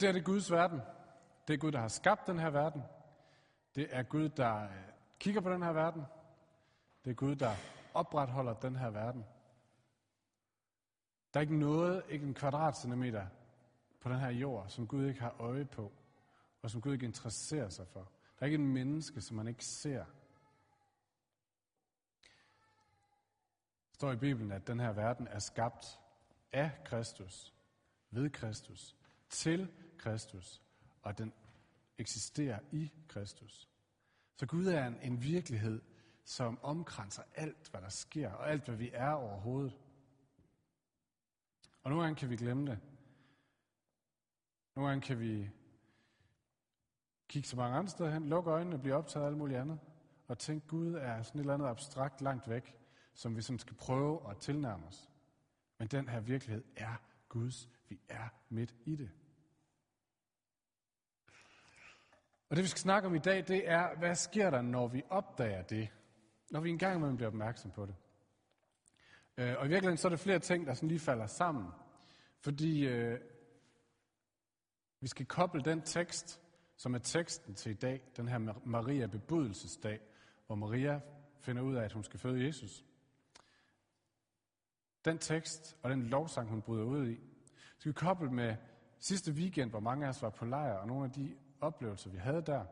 Det er det Guds verden. Det er Gud, der har skabt den her verden. Det er Gud, der øh, kigger på den her verden. Det er Gud, der opretholder den her verden. Der er ikke noget, ikke en kvadratcentimeter på den her jord, som Gud ikke har øje på, og som Gud ikke interesserer sig for. Der er ikke en menneske, som man ikke ser. Det står i Bibelen, at den her verden er skabt af Kristus, ved Kristus, til Kristus, og den eksisterer i Kristus. Så Gud er en, en virkelighed, som omkranser alt, hvad der sker, og alt, hvad vi er overhovedet. Og nogle gange kan vi glemme det. Nogle gange kan vi kigge så mange andre steder hen, lukke øjnene og blive optaget af alt muligt andet, og tænke, Gud er sådan et eller andet abstrakt langt væk, som vi sådan skal prøve at tilnærme os. Men den her virkelighed er Guds. Vi er midt i det. Og det vi skal snakke om i dag, det er, hvad sker der, når vi opdager det? Når vi engang imellem bliver opmærksom på det. Øh, og i virkeligheden så er det flere ting, der sådan lige falder sammen. Fordi øh, vi skal koble den tekst, som er teksten til i dag, den her Maria bebudelsesdag, hvor Maria finder ud af, at hun skal føde Jesus. Den tekst og den lovsang, hun bryder ud i, skal vi koble med sidste weekend, hvor mange af os var på lejr, og nogle af de oplevelser, vi havde der.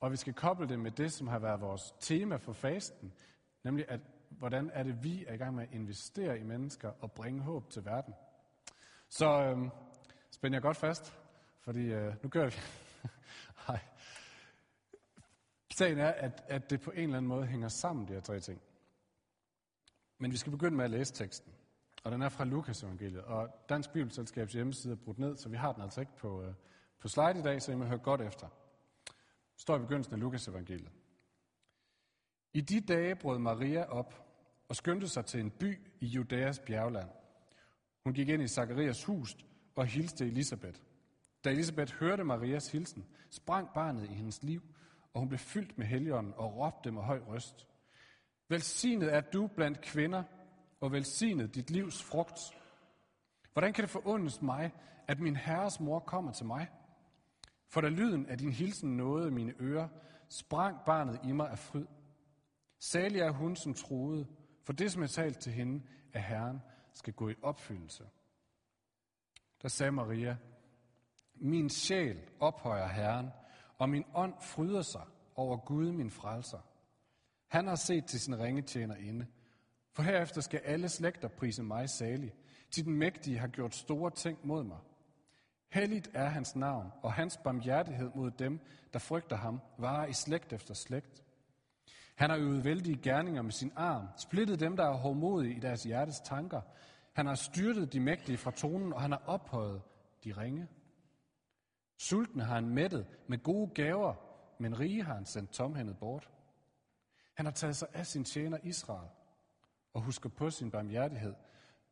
Og vi skal koble det med det, som har været vores tema for fasten, nemlig at hvordan er det, vi er i gang med at investere i mennesker og bringe håb til verden. Så øhm, spænder jeg godt fast, fordi øh, nu gør vi. Hej. Sagen er, at, at det på en eller anden måde hænger sammen, de her tre ting. Men vi skal begynde med at læse teksten. Og den er fra Lukas evangeliet. Og Dansk Bibelselskabs hjemmeside er brudt ned, så vi har den altså ikke på, øh, på slide i dag, så I må høre godt efter. Det står i begyndelsen af Lukas evangeliet. I de dage brød Maria op og skyndte sig til en by i Judæas bjergland. Hun gik ind i Zakarias hus og hilste Elisabeth. Da Elisabeth hørte Marias hilsen, sprang barnet i hendes liv, og hun blev fyldt med helligånden og råbte med høj røst. Velsignet er du blandt kvinder, og velsignet dit livs frugt. Hvordan kan det forundes mig, at min herres mor kommer til mig? For da lyden af din hilsen nåede mine ører, sprang barnet i mig af fryd. Salig er hun, som troede, for det, som er talt til hende af Herren, skal gå i opfyldelse. Der sagde Maria, min sjæl ophøjer Herren, og min ånd fryder sig over Gud, min frelser. Han har set til sin ringe tjener inde. For herefter skal alle slægter prise mig salig, til den mægtige har gjort store ting mod mig. Helligt er hans navn, og hans barmhjertighed mod dem, der frygter ham, varer i slægt efter slægt. Han har øvet vældige gerninger med sin arm, splittet dem, der er hårdmodige i deres hjertes tanker. Han har styrtet de mægtige fra tronen, og han har ophøjet de ringe. Sultne har han mættet med gode gaver, men rige har han sendt tomhændet bort. Han har taget sig af sin tjener Israel, og husker på sin barmhjertighed,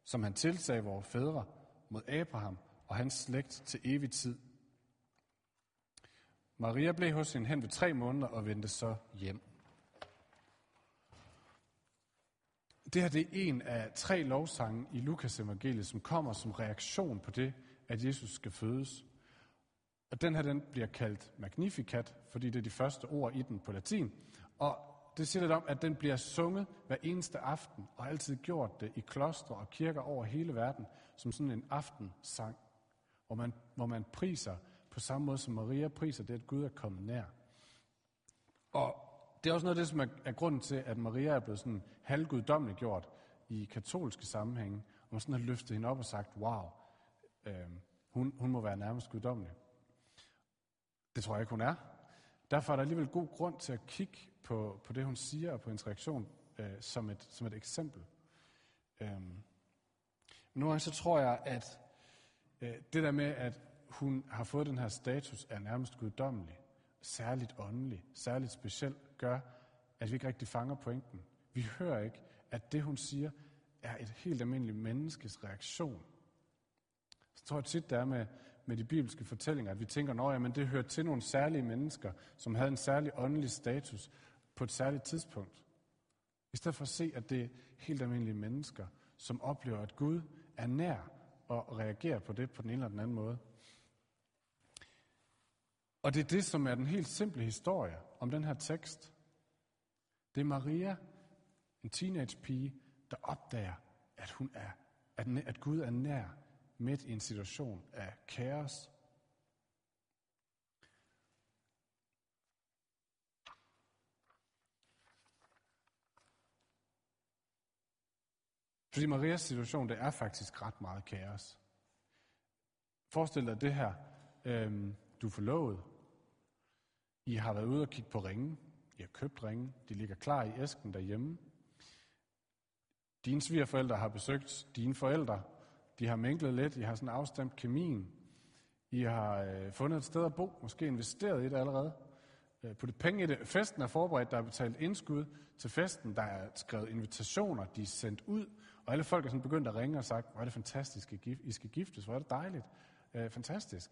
som han tilsagde vores fædre mod Abraham og hans slægt til evig tid. Maria blev hos hende hen ved tre måneder og vendte så hjem. Det her det er en af tre lovsange i Lukas evangeliet, som kommer som reaktion på det, at Jesus skal fødes. Og den her den bliver kaldt Magnificat, fordi det er de første ord i den på latin. Og det siger lidt om, at den bliver sunget hver eneste aften, og altid gjort det i klostre og kirker over hele verden, som sådan en aftensang, hvor man, hvor man priser på samme måde som Maria priser det, at Gud er kommet nær. Og det er også noget af det, som er, er grunden til, at Maria er blevet sådan halvguddommeligt gjort i katolske sammenhænge, og man sådan har løftet hende op og sagt, wow, øh, hun, hun må være nærmest guddommelig. Det tror jeg ikke, hun er. Derfor er der alligevel god grund til at kigge på, på det, hun siger, og på hendes reaktion øh, som, et, som et eksempel. Øhm. Nogle gange så tror jeg, at Øh, det der med, at hun har fået den her status, er nærmest guddommelig, særligt åndelig, særligt speciel, gør, at vi ikke rigtig fanger pointen. Vi hører ikke, at det, hun siger, er et helt almindeligt menneskes reaktion. Så tror jeg tit, det er med, med de bibelske fortællinger, at vi tænker, at men det hører til nogle særlige mennesker, som havde en særlig åndelig status på et særligt tidspunkt. I stedet for at se, at det er helt almindelige mennesker, som oplever, at Gud er nær og reagere på det på den ene eller den anden måde. Og det er det, som er den helt simple historie om den her tekst. Det er Maria, en teenage pige, der opdager, at, hun er, at, at Gud er nær midt i en situation af kaos. Fordi Marias situation, det er faktisk ret meget kaos. Forestil dig det her. Øhm, du er forlovet. I har været ude og kigge på ringen. I har købt ringen. De ligger klar i æsken derhjemme. Dine svigerforældre har besøgt dine forældre. De har mænglet lidt. I har sådan afstemt kemien. I har øh, fundet et sted at bo. Måske investeret i det allerede. Øh, puttet penge i det. Festen er forberedt. Der er betalt indskud til festen. Der er skrevet invitationer. De er sendt ud. Og alle folk er sådan begyndt at ringe og sagt, hvor er det fantastisk, I skal giftes. Hvor er det dejligt. Øh, fantastisk.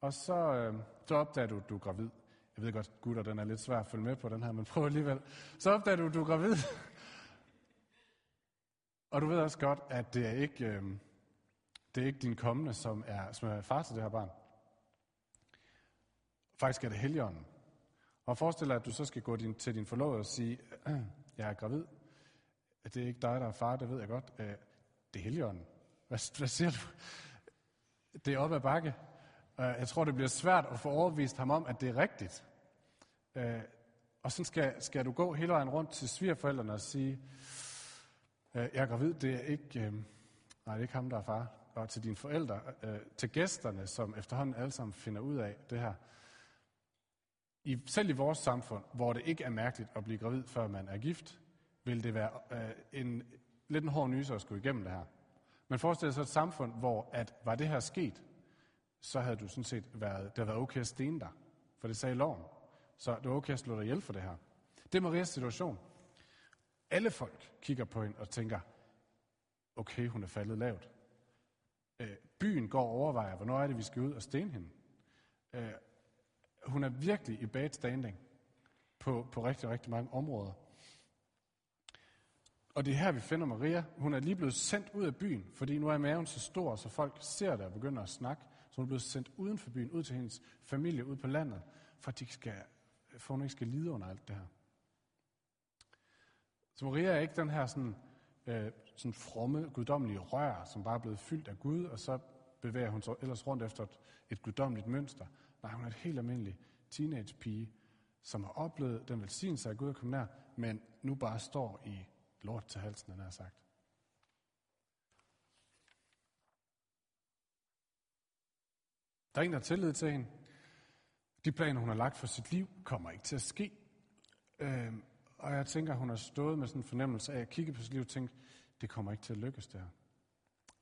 Og så, øh, så opdager du, at du er gravid. Jeg ved godt, gutter, den er lidt svær at følge med på den her, men prøv alligevel. Så opdager du, at du er gravid. Og du ved også godt, at det er ikke, øh, det er ikke din kommende, som er, som er far til det her barn. Faktisk er det heligånden. Og forestil dig, at du så skal gå din, til din forlovede og sige, jeg er gravid at Det er ikke dig, der er far, det ved jeg godt. Øh, det er heligånden. Hvad, hvad siger du? Det er op ad bakke. Øh, jeg tror, det bliver svært at få overbevist ham om, at det er rigtigt. Øh, og så skal, skal du gå hele vejen rundt til svigerforældrene og sige, øh, jeg er gravid, det er ikke, øh, nej, det er ikke ham, der er far. Og til dine forældre, øh, til gæsterne, som efterhånden alle sammen finder ud af det her. I, selv i vores samfund, hvor det ikke er mærkeligt at blive gravid, før man er gift, vil det være øh, en, lidt en hård nyser at skulle igennem det her. Men forestil dig så et samfund, hvor at, var det her sket, så havde du sådan set været, det havde været okay at stene dig, for det sagde loven. Så det var okay at slå dig ihjel for det her. Det er Marias situation. Alle folk kigger på hende og tænker, okay, hun er faldet lavt. Øh, byen går og overvejer, hvornår er det, vi skal ud og stene hende. Øh, hun er virkelig i bad standing på, på rigtig, rigtig mange områder. Og det er her, vi finder Maria. Hun er lige blevet sendt ud af byen, fordi nu er maven så stor, så folk ser det og begynder at snakke. Så hun er blevet sendt uden for byen, ud til hendes familie, ud på landet, for at, de skal, for hun ikke skal lide under alt det her. Så Maria er ikke den her sådan, øh, sådan fromme, guddommelige rør, som bare er blevet fyldt af Gud, og så bevæger hun sig ellers rundt efter et, et guddommeligt mønster. Nej, hun er et helt almindeligt teenage-pige, som har oplevet den velsignelse af Gud at komme nær, men nu bare står i lort til halsen, han har sagt. Der er en, der har tillid til hende. De planer, hun har lagt for sit liv, kommer ikke til at ske. Øh, og jeg tænker, hun har stået med sådan en fornemmelse af at kigge på sit liv og tænke, det kommer ikke til at lykkes det.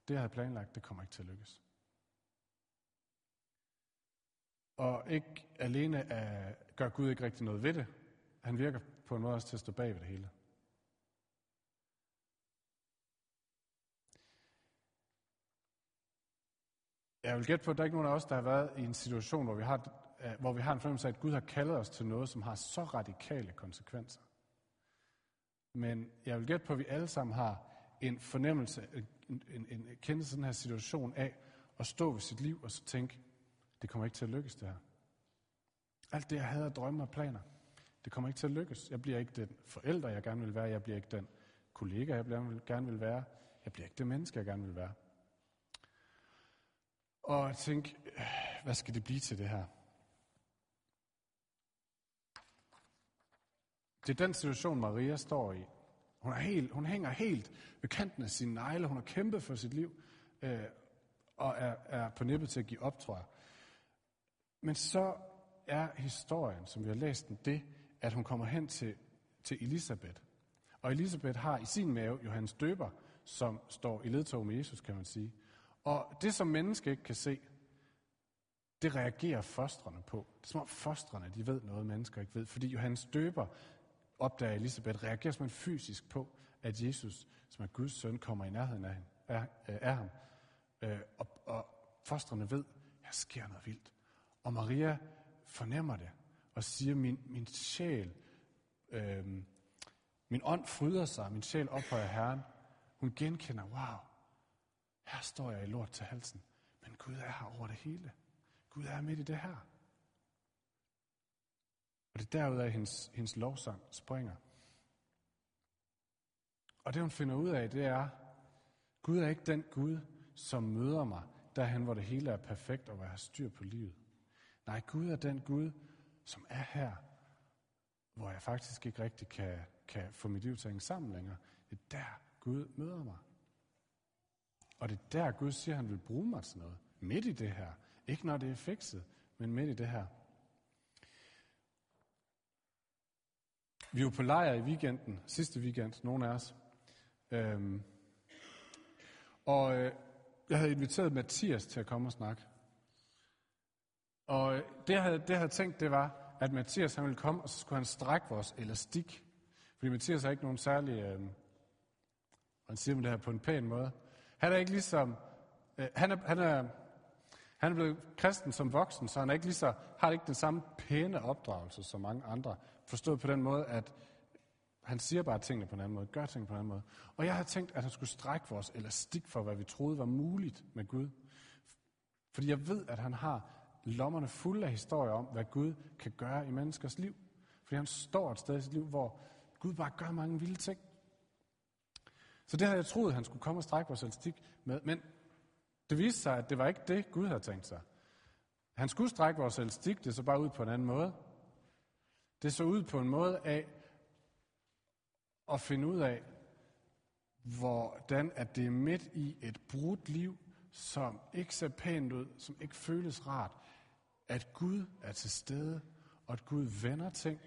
Det, jeg havde planlagt, det kommer ikke til at lykkes. Og ikke alene at gør Gud ikke rigtig noget ved det. Han virker på en måde også til at stå bag ved det hele. Jeg vil gætte på, at der er ikke nogen af os, der har været i en situation, hvor vi har, øh, hvor vi har en fornemmelse af, at Gud har kaldet os til noget, som har så radikale konsekvenser. Men jeg vil gætte på, at vi alle sammen har en fornemmelse, en, en, en kendelse den her situation af at stå ved sit liv og så tænke, det kommer ikke til at lykkes det her. Alt det, jeg havde af drømme og planer, det kommer ikke til at lykkes. Jeg bliver ikke den forælder, jeg gerne vil være. Jeg bliver ikke den kollega, jeg gerne vil være. Jeg bliver ikke det menneske, jeg gerne vil være og tænke, hvad skal det blive til det her? Det er den situation, Maria står i. Hun, er helt, hun hænger helt ved kanten af sine negle. Hun har kæmpet for sit liv, øh, og er, er på nippet til at give op, tror jeg. Men så er historien, som vi har læst den, det, at hun kommer hen til, til Elisabeth. Og Elisabeth har i sin mave Johannes døber, som står i ledtog med Jesus, kan man sige. Og det, som mennesket ikke kan se, det reagerer fostrene på. Det er som om fostrene, de ved noget, mennesker ikke ved. Fordi Johannes døber opdager Elisabeth, reagerer man fysisk på, at Jesus, som er Guds søn, kommer i nærheden af, af, af ham. Øh, og, og fostrene ved, her sker noget vildt. Og Maria fornemmer det, og siger, min, min sjæl, øh, min ånd fryder sig, min sjæl ophøjer Herren. Hun genkender, wow, her står jeg i lort til halsen, men Gud er her over det hele. Gud er midt i det her. Og det er derudaf, hendes, hendes lovsang springer. Og det hun finder ud af, det er, Gud er ikke den Gud, som møder mig, derhen hvor det hele er perfekt og hvor jeg har styr på livet. Nej, Gud er den Gud, som er her, hvor jeg faktisk ikke rigtig kan, kan få mit liv til at hænge sammen længere. Det er der, Gud møder mig. Og det er der, Gud siger, at han vil bruge mig til noget. Midt i det her. Ikke når det er fikset, men midt i det her. Vi var på lejr i weekenden, sidste weekend, nogle af os. Øhm, og øh, jeg havde inviteret Mathias til at komme og snakke. Og øh, det, jeg havde, det, jeg havde tænkt, det var, at Mathias han ville komme, og så skulle han strække vores elastik. Fordi Mathias har ikke nogen særlig, øh, han siger det her på en pæn måde. Han er ikke ligesom, øh, han, er, han, er, han er blevet kristen som voksen, så han er ikke lige så, har ikke den samme pæne opdragelse som mange andre. Forstået på den måde, at han siger bare tingene på en anden måde, gør tingene på en anden måde. Og jeg havde tænkt, at han skulle strække vores elastik for, hvad vi troede var muligt med Gud. Fordi jeg ved, at han har lommerne fulde af historier om, hvad Gud kan gøre i menneskers liv. Fordi han står et sted i sit liv, hvor Gud bare gør mange vilde ting. Så det havde jeg troet, han skulle komme og strække vores elastik med. Men det viste sig, at det var ikke det, Gud havde tænkt sig. Han skulle strække vores elastik, det så bare ud på en anden måde. Det så ud på en måde af at finde ud af, hvordan at det er midt i et brudt liv, som ikke ser pænt ud, som ikke føles rart, at Gud er til stede, og at Gud vender ting,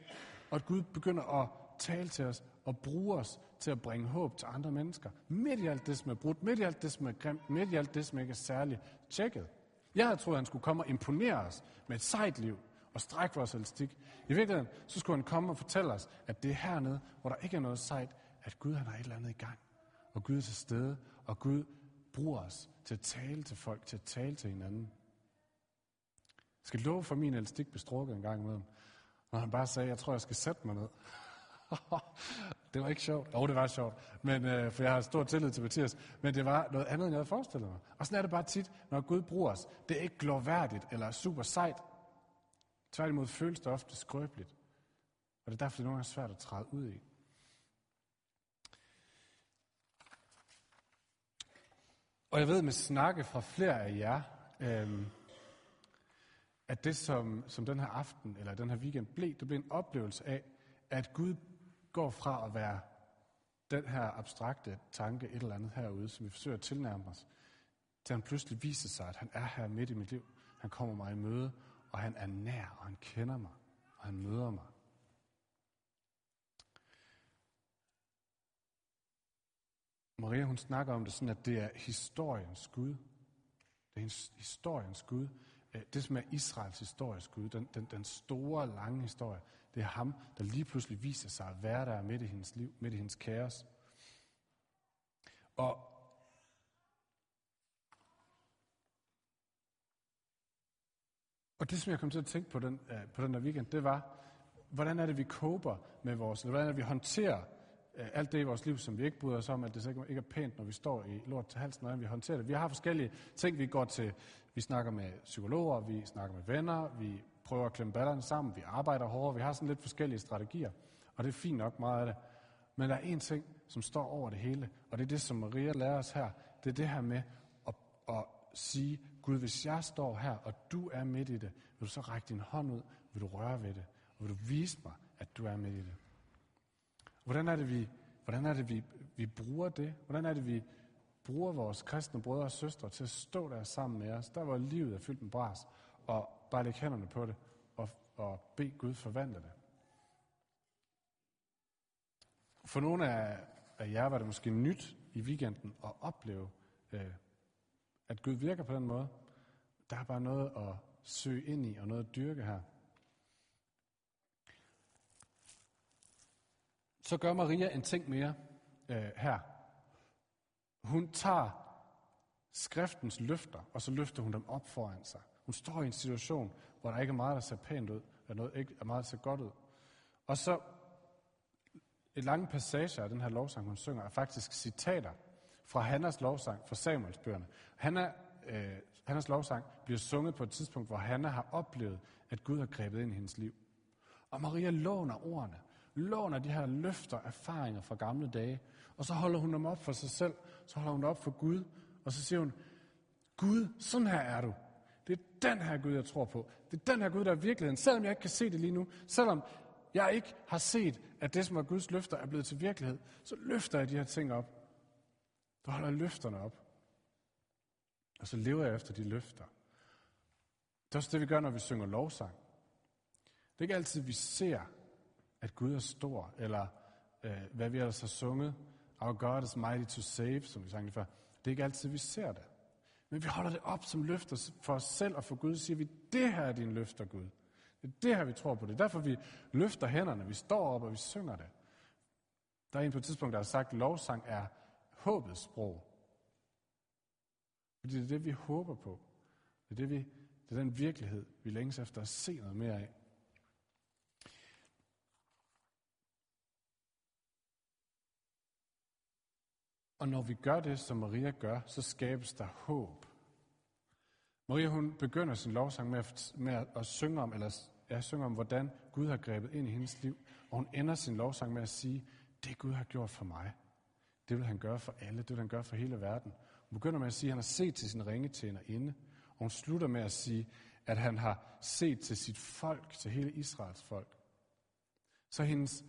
og at Gud begynder at tale til os og bruge os til at bringe håb til andre mennesker. Midt i alt det, som er brudt, midt i alt det, som er grimt, midt i alt det, som ikke er særligt tjekket. Jeg havde troet, at han skulle komme og imponere os med et sejt liv og strække vores elastik. I virkeligheden, så skulle han komme og fortælle os, at det er hernede, hvor der ikke er noget sejt, at Gud han har et eller andet i gang. Og Gud er til stede, og Gud bruger os til at tale til folk, til at tale til hinanden. Jeg skal love for, min elastik blev strukket en gang imellem. Når han bare sagde, jeg tror, jeg skal sætte mig ned. det var ikke sjovt. Jo, det var sjovt. Men, øh, for jeg har stor tillid til Mathias. Men det var noget andet, end jeg havde forestillet mig. Og sådan er det bare tit, når Gud bruger os. Det er ikke glorværdigt eller super sejt. Tværtimod føles det ofte skrøbeligt. Og det er derfor, det er nogle gange svært at træde ud i. Og jeg ved med snakke fra flere af jer, øh, at det, som, som den her aften eller den her weekend blev, det blev en oplevelse af, at Gud går fra at være den her abstrakte tanke, et eller andet herude, som vi forsøger at tilnærme os, til han pludselig viser sig, at han er her midt i mit liv. Han kommer mig i møde, og han er nær, og han kender mig, og han møder mig. Maria, hun snakker om det sådan, at det er historiens Gud. Det er historiens Gud, Øh, det, som er Israels historisk Gud, den, den, den store, lange historie, det er ham, der lige pludselig viser sig at være der midt i hendes liv, midt i hendes kaos. Og Og det, som jeg kom til at tænke på den, øh, på den der weekend, det var, hvordan er det, vi koper med vores, eller hvordan er det, vi håndterer Øh, alt det i vores liv, som vi ikke bryder os om, at det så ikke er pænt, når vi står i lort til halsen, hvordan vi håndterer det. Vi har forskellige ting, vi går til vi snakker med psykologer, vi snakker med venner, vi prøver at klemme ballerne sammen, vi arbejder hårdere, vi har sådan lidt forskellige strategier, og det er fint nok meget af det. Men der er én ting, som står over det hele, og det er det, som Maria lærer os her. Det er det her med at, at sige, Gud, hvis jeg står her, og du er midt i det, vil du så række din hånd ud, vil du røre ved det, og vil du vise mig, at du er midt i det. Hvordan er det, vi, hvordan er det, vi, vi bruger det? Hvordan er det, vi bruger vores kristne brødre og søstre til at stå der sammen med os, der hvor livet er fyldt med bras, og bare lægge hænderne på det, og, og bede Gud forvandle det. For nogle af, af jer var det måske nyt i weekenden at opleve, øh, at Gud virker på den måde. Der er bare noget at søge ind i, og noget at dyrke her. Så gør Maria en ting mere øh, her hun tager skriftens løfter, og så løfter hun dem op foran sig. Hun står i en situation, hvor der ikke er meget, der ser pænt ud, og noget ikke er meget, der ser godt ud. Og så et lange passage af den her lovsang, hun synger, er faktisk citater fra Hannas lovsang fra Samuels bøgerne. Hanna, øh, Hannas lovsang bliver sunget på et tidspunkt, hvor Hanna har oplevet, at Gud har grebet ind i hendes liv. Og Maria låner ordene, låner de her løfter, erfaringer fra gamle dage, og så holder hun dem op for sig selv, så holder hun dem op for Gud, og så siger hun, Gud, sådan her er du. Det er den her Gud, jeg tror på. Det er den her Gud, der er virkeligheden. Selvom jeg ikke kan se det lige nu, selvom jeg ikke har set, at det, som er Guds løfter, er blevet til virkelighed, så løfter jeg de her ting op. Så holder jeg løfterne op. Og så lever jeg efter de løfter. Det er også det, vi gør, når vi synger lovsang. Det er ikke altid, vi ser, at Gud er stor, eller øh, hvad vi ellers har sunget. Our God is mighty to save, som vi sang det før. Det er ikke altid, vi ser det. Men vi holder det op som løfter for os selv og for Gud, siger vi, det her er din løfter, Gud. Det er det her, vi tror på. Det er derfor, vi løfter hænderne, vi står op og vi synger det. Der er en på et tidspunkt, der har sagt, at lovsang er håbets sprog. Fordi det er det, vi håber på. Det er, det, vi, det er den virkelighed, vi længes efter at se noget mere af. Og når vi gør det, som Maria gør, så skabes der håb. Maria hun begynder sin lovsang med at, med at synge om, eller ja, synger om, hvordan Gud har grebet ind i hendes liv. Og hun ender sin lovsang med at sige, det Gud har gjort for mig, det vil han gøre for alle, det vil han gøre for hele verden. Hun begynder med at sige, at han har set til sin ringetjener inde. Og hun slutter med at sige, at han har set til sit folk, til hele Israels folk. Så hendes,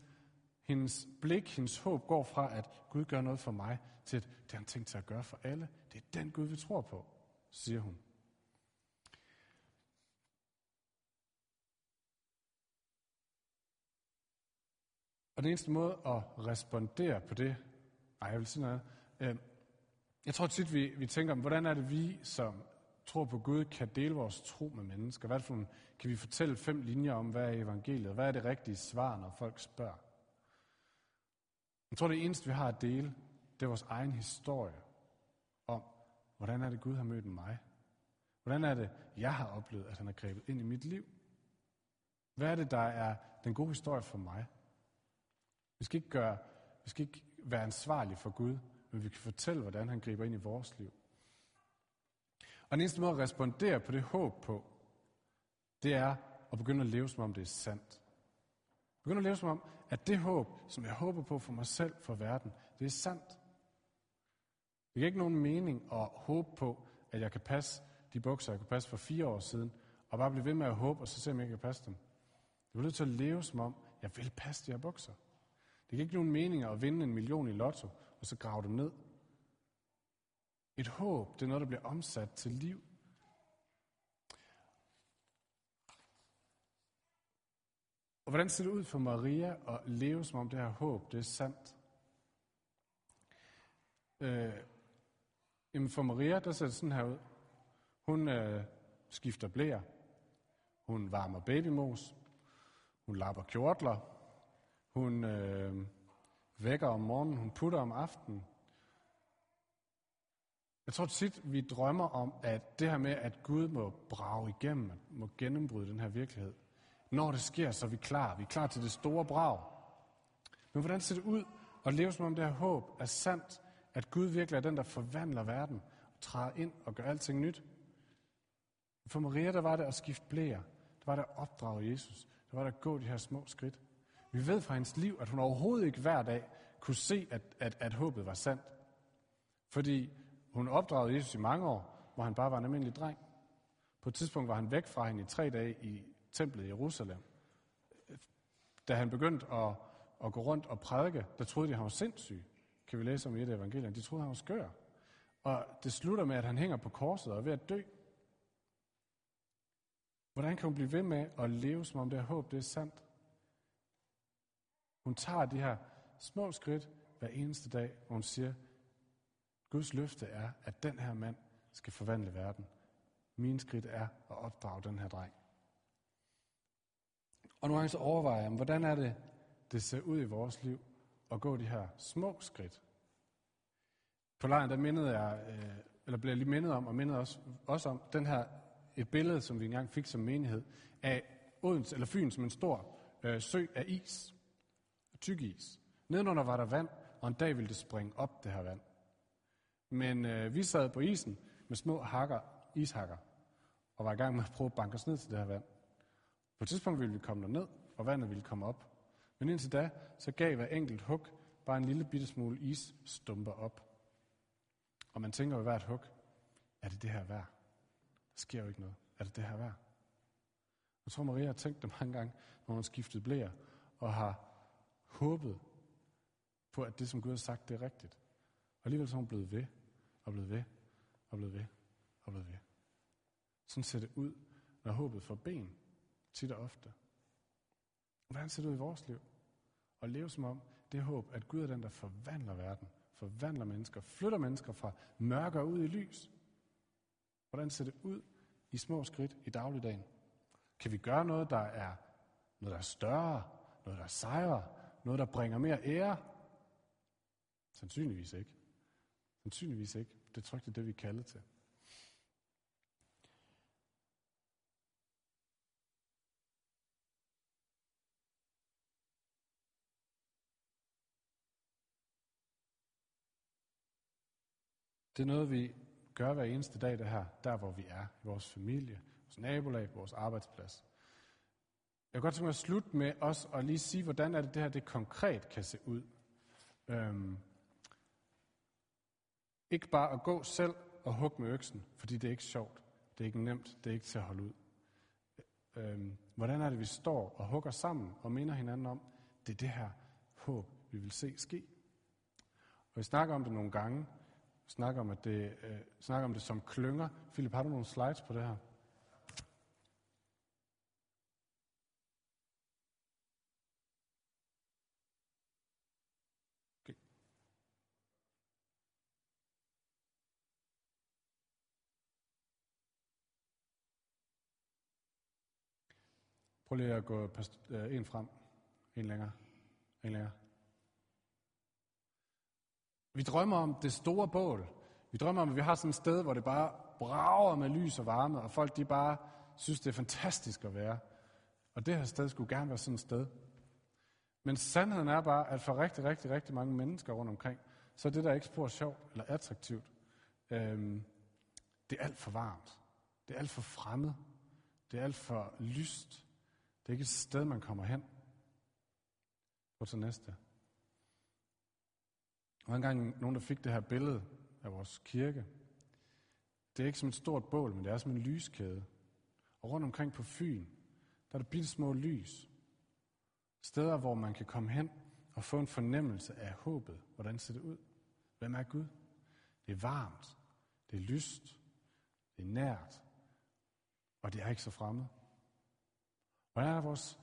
hendes blik, hendes håb går fra, at Gud gør noget for mig, til at det har han tænkt sig at gøre for alle. Det er den Gud, vi tror på, siger hun. Og den eneste måde at respondere på det, ej, jeg vil sige noget, øh, jeg tror tit, vi, vi tænker, hvordan er det vi, som tror på Gud, kan dele vores tro med mennesker? Hvad for, kan vi fortælle fem linjer om, hvad er evangeliet? Hvad er det rigtige svar, når folk spørger? Jeg tror, det eneste, vi har at dele, det er vores egen historie om, hvordan er det, Gud har mødt mig? Hvordan er det, jeg har oplevet, at han har grebet ind i mit liv? Hvad er det, der er den gode historie for mig? Vi skal ikke, gøre, vi skal ikke være ansvarlige for Gud, men vi kan fortælle, hvordan han griber ind i vores liv. Og den eneste måde at respondere på det håb på, det er at begynde at leve, som om det er sandt. Begynd at leve som om, at det håb, som jeg håber på for mig selv, for verden, det er sandt. Det giver ikke nogen mening at håbe på, at jeg kan passe de bukser, jeg kunne passe for fire år siden, og bare blive ved med at håbe, og så se, om jeg kan passe dem. Jeg er nødt til at leve som om, jeg vil passe de her bukser. Det giver ikke nogen mening at vinde en million i lotto, og så grave dem ned. Et håb, det er noget, der bliver omsat til liv. Og hvordan ser det ud for Maria at leve som om det her håb, det er sandt? Øh, jamen for Maria, der ser det sådan her ud. Hun øh, skifter blæer. Hun varmer babymos. Hun lapper kjortler. Hun øh, vækker om morgenen. Hun putter om aftenen. Jeg tror tit, vi drømmer om, at det her med, at Gud må brage igennem, må gennembryde den her virkelighed. Når det sker, så er vi klar. Vi er klar til det store brag. Men hvordan ser det ud at leve som om det her håb er sandt, at Gud virkelig er den, der forvandler verden, og træder ind og gør alting nyt? For Maria, der var det at skifte blære. Der var det at opdrage Jesus. Der var det at gå de her små skridt. Vi ved fra hendes liv, at hun overhovedet ikke hver dag kunne se, at, at, at håbet var sandt. Fordi hun opdragede Jesus i mange år, hvor han bare var en almindelig dreng. På et tidspunkt var han væk fra hende i tre dage i templet i Jerusalem. Da han begyndte at, at gå rundt og prædike, der troede de, at han var sindssyg. Kan vi læse om i et af evangelierne. De troede, han var skør. Og det slutter med, at han hænger på korset og er ved at dø. Hvordan kan hun blive ved med at leve, som om det her håb, det er sandt? Hun tager de her små skridt hver eneste dag, hvor hun siger, Guds løfte er, at den her mand skal forvandle verden. Min skridt er at opdrage den her dreng. Og nu har jeg så jeg, hvordan er det, det ser ud i vores liv at gå de her små skridt. På lejren, der mindede jeg, øh, eller blev jeg lige mindet om, og mindede også, også om den her, et billede, som vi engang fik som menighed, af Odens, eller Fyn som en stor øh, sø af is. Tyk is. Nedenunder var der vand, og en dag ville det springe op, det her vand. Men øh, vi sad på isen med små hakker, ishakker, og var i gang med at prøve at banke os ned til det her vand. På et tidspunkt ville vi komme ned, og vandet ville komme op. Men indtil da, så gav hver enkelt hug bare en lille bitte smule isstumper op. Og man tænker ved hvert hug, er det det her værd? Der sker jo ikke noget. Er det det her værd? Jeg tror, Maria har tænkt det mange gange, når hun har skiftet blære, og har håbet på, at det, som Gud har sagt, det er rigtigt. Og alligevel så er hun blevet ved, og blevet ved, og blevet ved, og blevet ved. Sådan ser det ud, når håbet får ben, tit og ofte. Hvordan ser det ud i vores liv? Og leve som om det håb, at Gud er den, der forvandler verden, forvandler mennesker, flytter mennesker fra mørke ud i lys. Hvordan ser det ud i små skridt i dagligdagen? Kan vi gøre noget, der er noget, der er større, noget, der sejrer, noget, der bringer mere ære? Sandsynligvis ikke. Sandsynligvis ikke. Det tror ikke, det er det, vi er kaldet til. Det er noget, vi gør hver eneste dag, det her, der hvor vi er, i vores familie, vores nabolag, vores arbejdsplads. Jeg kan godt tænke mig at slutte med os og lige sige, hvordan er det, det her det konkret kan se ud. Øhm, ikke bare at gå selv og hugge med øksen, fordi det er ikke sjovt, det er ikke nemt, det er ikke til at holde ud. Øhm, hvordan er det, vi står og hugger sammen og minder hinanden om, det er det her håb, vi vil se ske. Og vi snakker om det nogle gange, snakker om, at det, øh, snakker om det som klynger. Philip, har du nogle slides på det her? Okay. Prøv lige at gå øh, en frem, en længere, en længere. Vi drømmer om det store bål. Vi drømmer om, at vi har sådan et sted, hvor det bare brager med lys og varme, og folk de bare synes, det er fantastisk at være. Og det her sted skulle gerne være sådan et sted. Men sandheden er bare, at for rigtig, rigtig, rigtig mange mennesker rundt omkring, så er det der ikke spor sjovt eller attraktivt. Øhm, det er alt for varmt. Det er alt for fremmed. Det er alt for lyst. Det er ikke et sted, man kommer hen. Gå til næste. Der var engang nogen, der fik det her billede af vores kirke. Det er ikke som et stort bål, men det er som en lyskæde. Og rundt omkring på Fyn, der er der bitte små lys. Steder, hvor man kan komme hen og få en fornemmelse af håbet. Hvordan ser det ud? Hvem er Gud? Det er varmt. Det er lyst. Det er nært. Og det er ikke så fremmed. Hvordan er vores,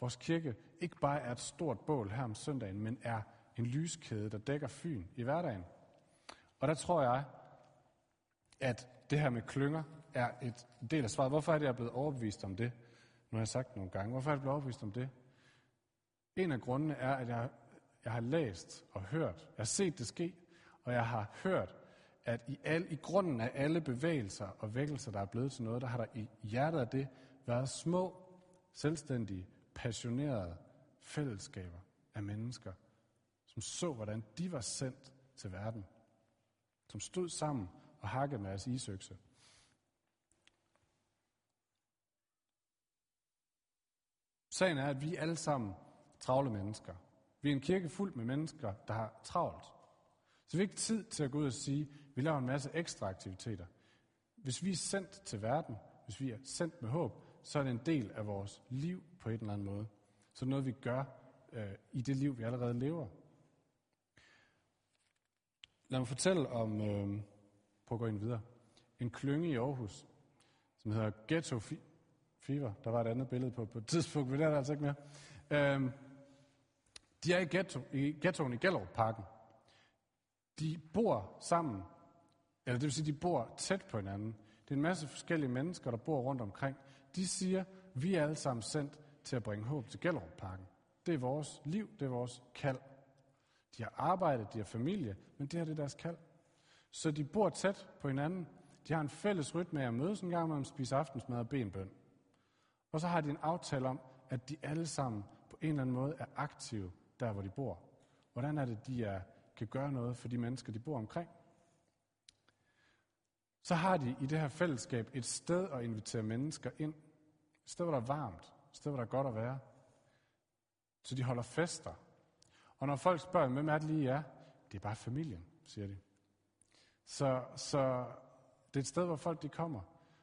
vores kirke ikke bare er et stort bål her om søndagen, men er en lyskæde, der dækker Fyn i hverdagen. Og der tror jeg, at det her med klynger er et del af svaret. Hvorfor er det, jeg er blevet overbevist om det? Nu har jeg sagt nogle gange. Hvorfor er jeg blevet overbevist om det? En af grundene er, at jeg, jeg har læst og hørt, jeg har set det ske, og jeg har hørt, at i, al, i grunden af alle bevægelser og vækkelser, der er blevet til noget, der har der i hjertet af det været små, selvstændige, passionerede fællesskaber af mennesker, som så, hvordan de var sendt til verden, som stod sammen og hakkede med deres isøkse. Sagen er, at vi alle sammen travle mennesker. Vi er en kirke fuld med mennesker, der har travlt. Så vi har ikke tid til at gå ud og sige, at vi laver en masse ekstra aktiviteter. Hvis vi er sendt til verden, hvis vi er sendt med håb, så er det en del af vores liv på en eller anden måde. Så er det noget, vi gør øh, i det liv, vi allerede lever. Lad mig fortælle om, øh, prøv at gå ind videre, en klynge i Aarhus, som hedder Ghetto Fever. Der var et andet billede på på et tidspunkt, men det er der altså ikke mere. Øh, de er i, ghetto, i ghettoen i Gellerup-parken. De bor sammen, eller det vil sige, de bor tæt på hinanden. Det er en masse forskellige mennesker, der bor rundt omkring. De siger, vi er alle sammen sendt til at bringe håb til Gellerup-parken. Det er vores liv, det er vores kald. De har arbejde, de har familie, men det her det er deres kald. Så de bor tæt på hinanden. De har en fælles rytme af at mødes en gang, imellem, spiser aftensmad og benbøn. Og så har de en aftale om, at de alle sammen på en eller anden måde er aktive der, hvor de bor. Hvordan er det, de er, kan gøre noget for de mennesker, de bor omkring? Så har de i det her fællesskab et sted at invitere mennesker ind. Et sted, hvor der er varmt. Et sted, hvor der er godt at være. Så de holder fester. Og når folk spørger, hvem er det lige er, det er bare familien, siger de. Så, så det er et sted, hvor folk de kommer.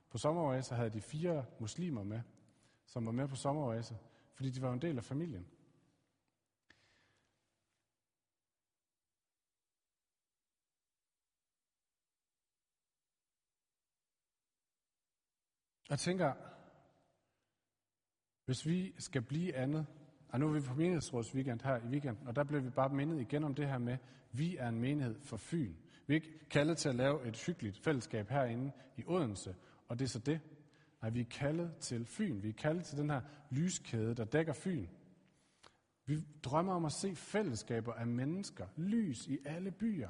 På sommeroase havde de fire muslimer med, som var med på sommeroase, fordi de var en del af familien. Jeg tænker, hvis vi skal blive andet, og nu er vi på menighedsråds weekend her i weekenden, og der blev vi bare mindet igen om det her med, vi er en menighed for Fyn. Vi er ikke kaldet til at lave et hyggeligt fællesskab herinde i Odense, og det er så det. Nej, vi er kaldet til Fyn. Vi er kaldet til den her lyskæde, der dækker Fyn. Vi drømmer om at se fællesskaber af mennesker, lys i alle byer.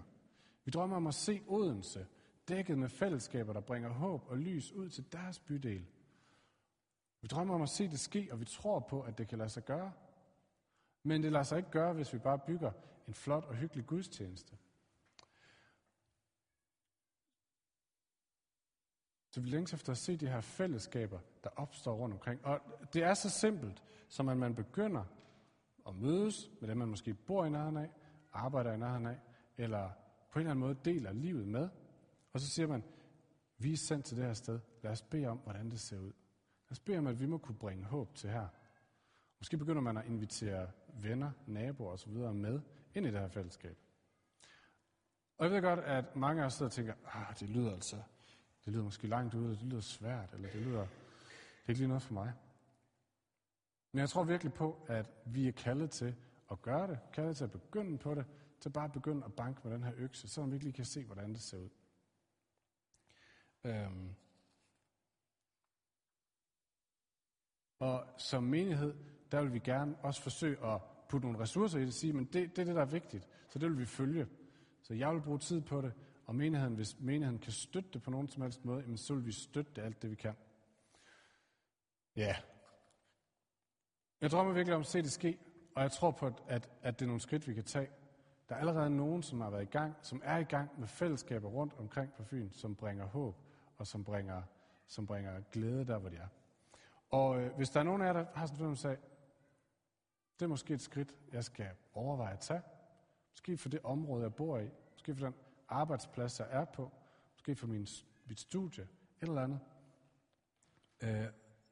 Vi drømmer om at se Odense, dækket med fællesskaber, der bringer håb og lys ud til deres bydel. Vi drømmer om at se det ske, og vi tror på, at det kan lade sig gøre. Men det lader sig ikke gøre, hvis vi bare bygger en flot og hyggelig gudstjeneste. Så vi længes efter at se de her fællesskaber, der opstår rundt omkring. Og det er så simpelt, som at man begynder at mødes med dem, man måske bor i nærheden af, arbejder i nærheden af, eller på en eller anden måde deler livet med. Og så siger man, vi er sendt til det her sted. Lad os bede om, hvordan det ser ud. Lad os bede om, at vi må kunne bringe håb til her. Måske begynder man at invitere venner, naboer osv. med ind i det her fællesskab. Og jeg ved godt, at mange af os sidder og tænker, ah, det lyder altså, det lyder måske langt ude, det lyder svært, eller det lyder, det er ikke lige noget for mig. Men jeg tror virkelig på, at vi er kaldet til at gøre det, kaldet til at begynde på det, til bare at begynde at banke med den her økse, så vi virkelig lige kan se, hvordan det ser ud. Øhm. Og som menighed, der vil vi gerne også forsøge at putte nogle ressourcer i det og sige, men det, det er det, der er vigtigt, så det vil vi følge. Så jeg vil bruge tid på det, og menigheden, hvis menigheden kan støtte det på nogen som helst måde, jamen, så vil vi støtte det alt det, vi kan. Ja. Jeg drømmer virkelig om at se det ske, og jeg tror på, at, at det er nogle skridt, vi kan tage. Der er allerede nogen, som har været i gang, som er i gang med fællesskaber rundt omkring på Fyn, som bringer håb og som bringer, som bringer glæde der, hvor de er. Og øh, hvis der er nogen af jer, der har sådan en fornemmelse af, det er måske et skridt, jeg skal overveje at tage. Måske for det område, jeg bor i. Måske for den arbejdsplads, jeg er på. Måske for min, mit studie. Et eller andet. Øh,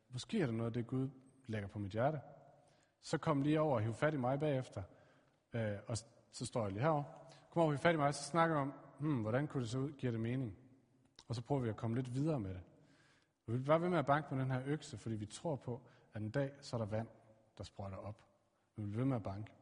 måske er der noget, det Gud lægger på mit hjerte. Så kom lige over og hiv fat i mig bagefter. Øh, og så står jeg lige herovre. Kom over og hiv fat i mig, så snakker om, hmm, hvordan kunne det se ud? Giver det mening? Og så prøver vi at komme lidt videre med det. Og vi bliver bare ved med at banke på den her økse, fordi vi tror på, at en dag, så er der vand, der sprøjter op. Vi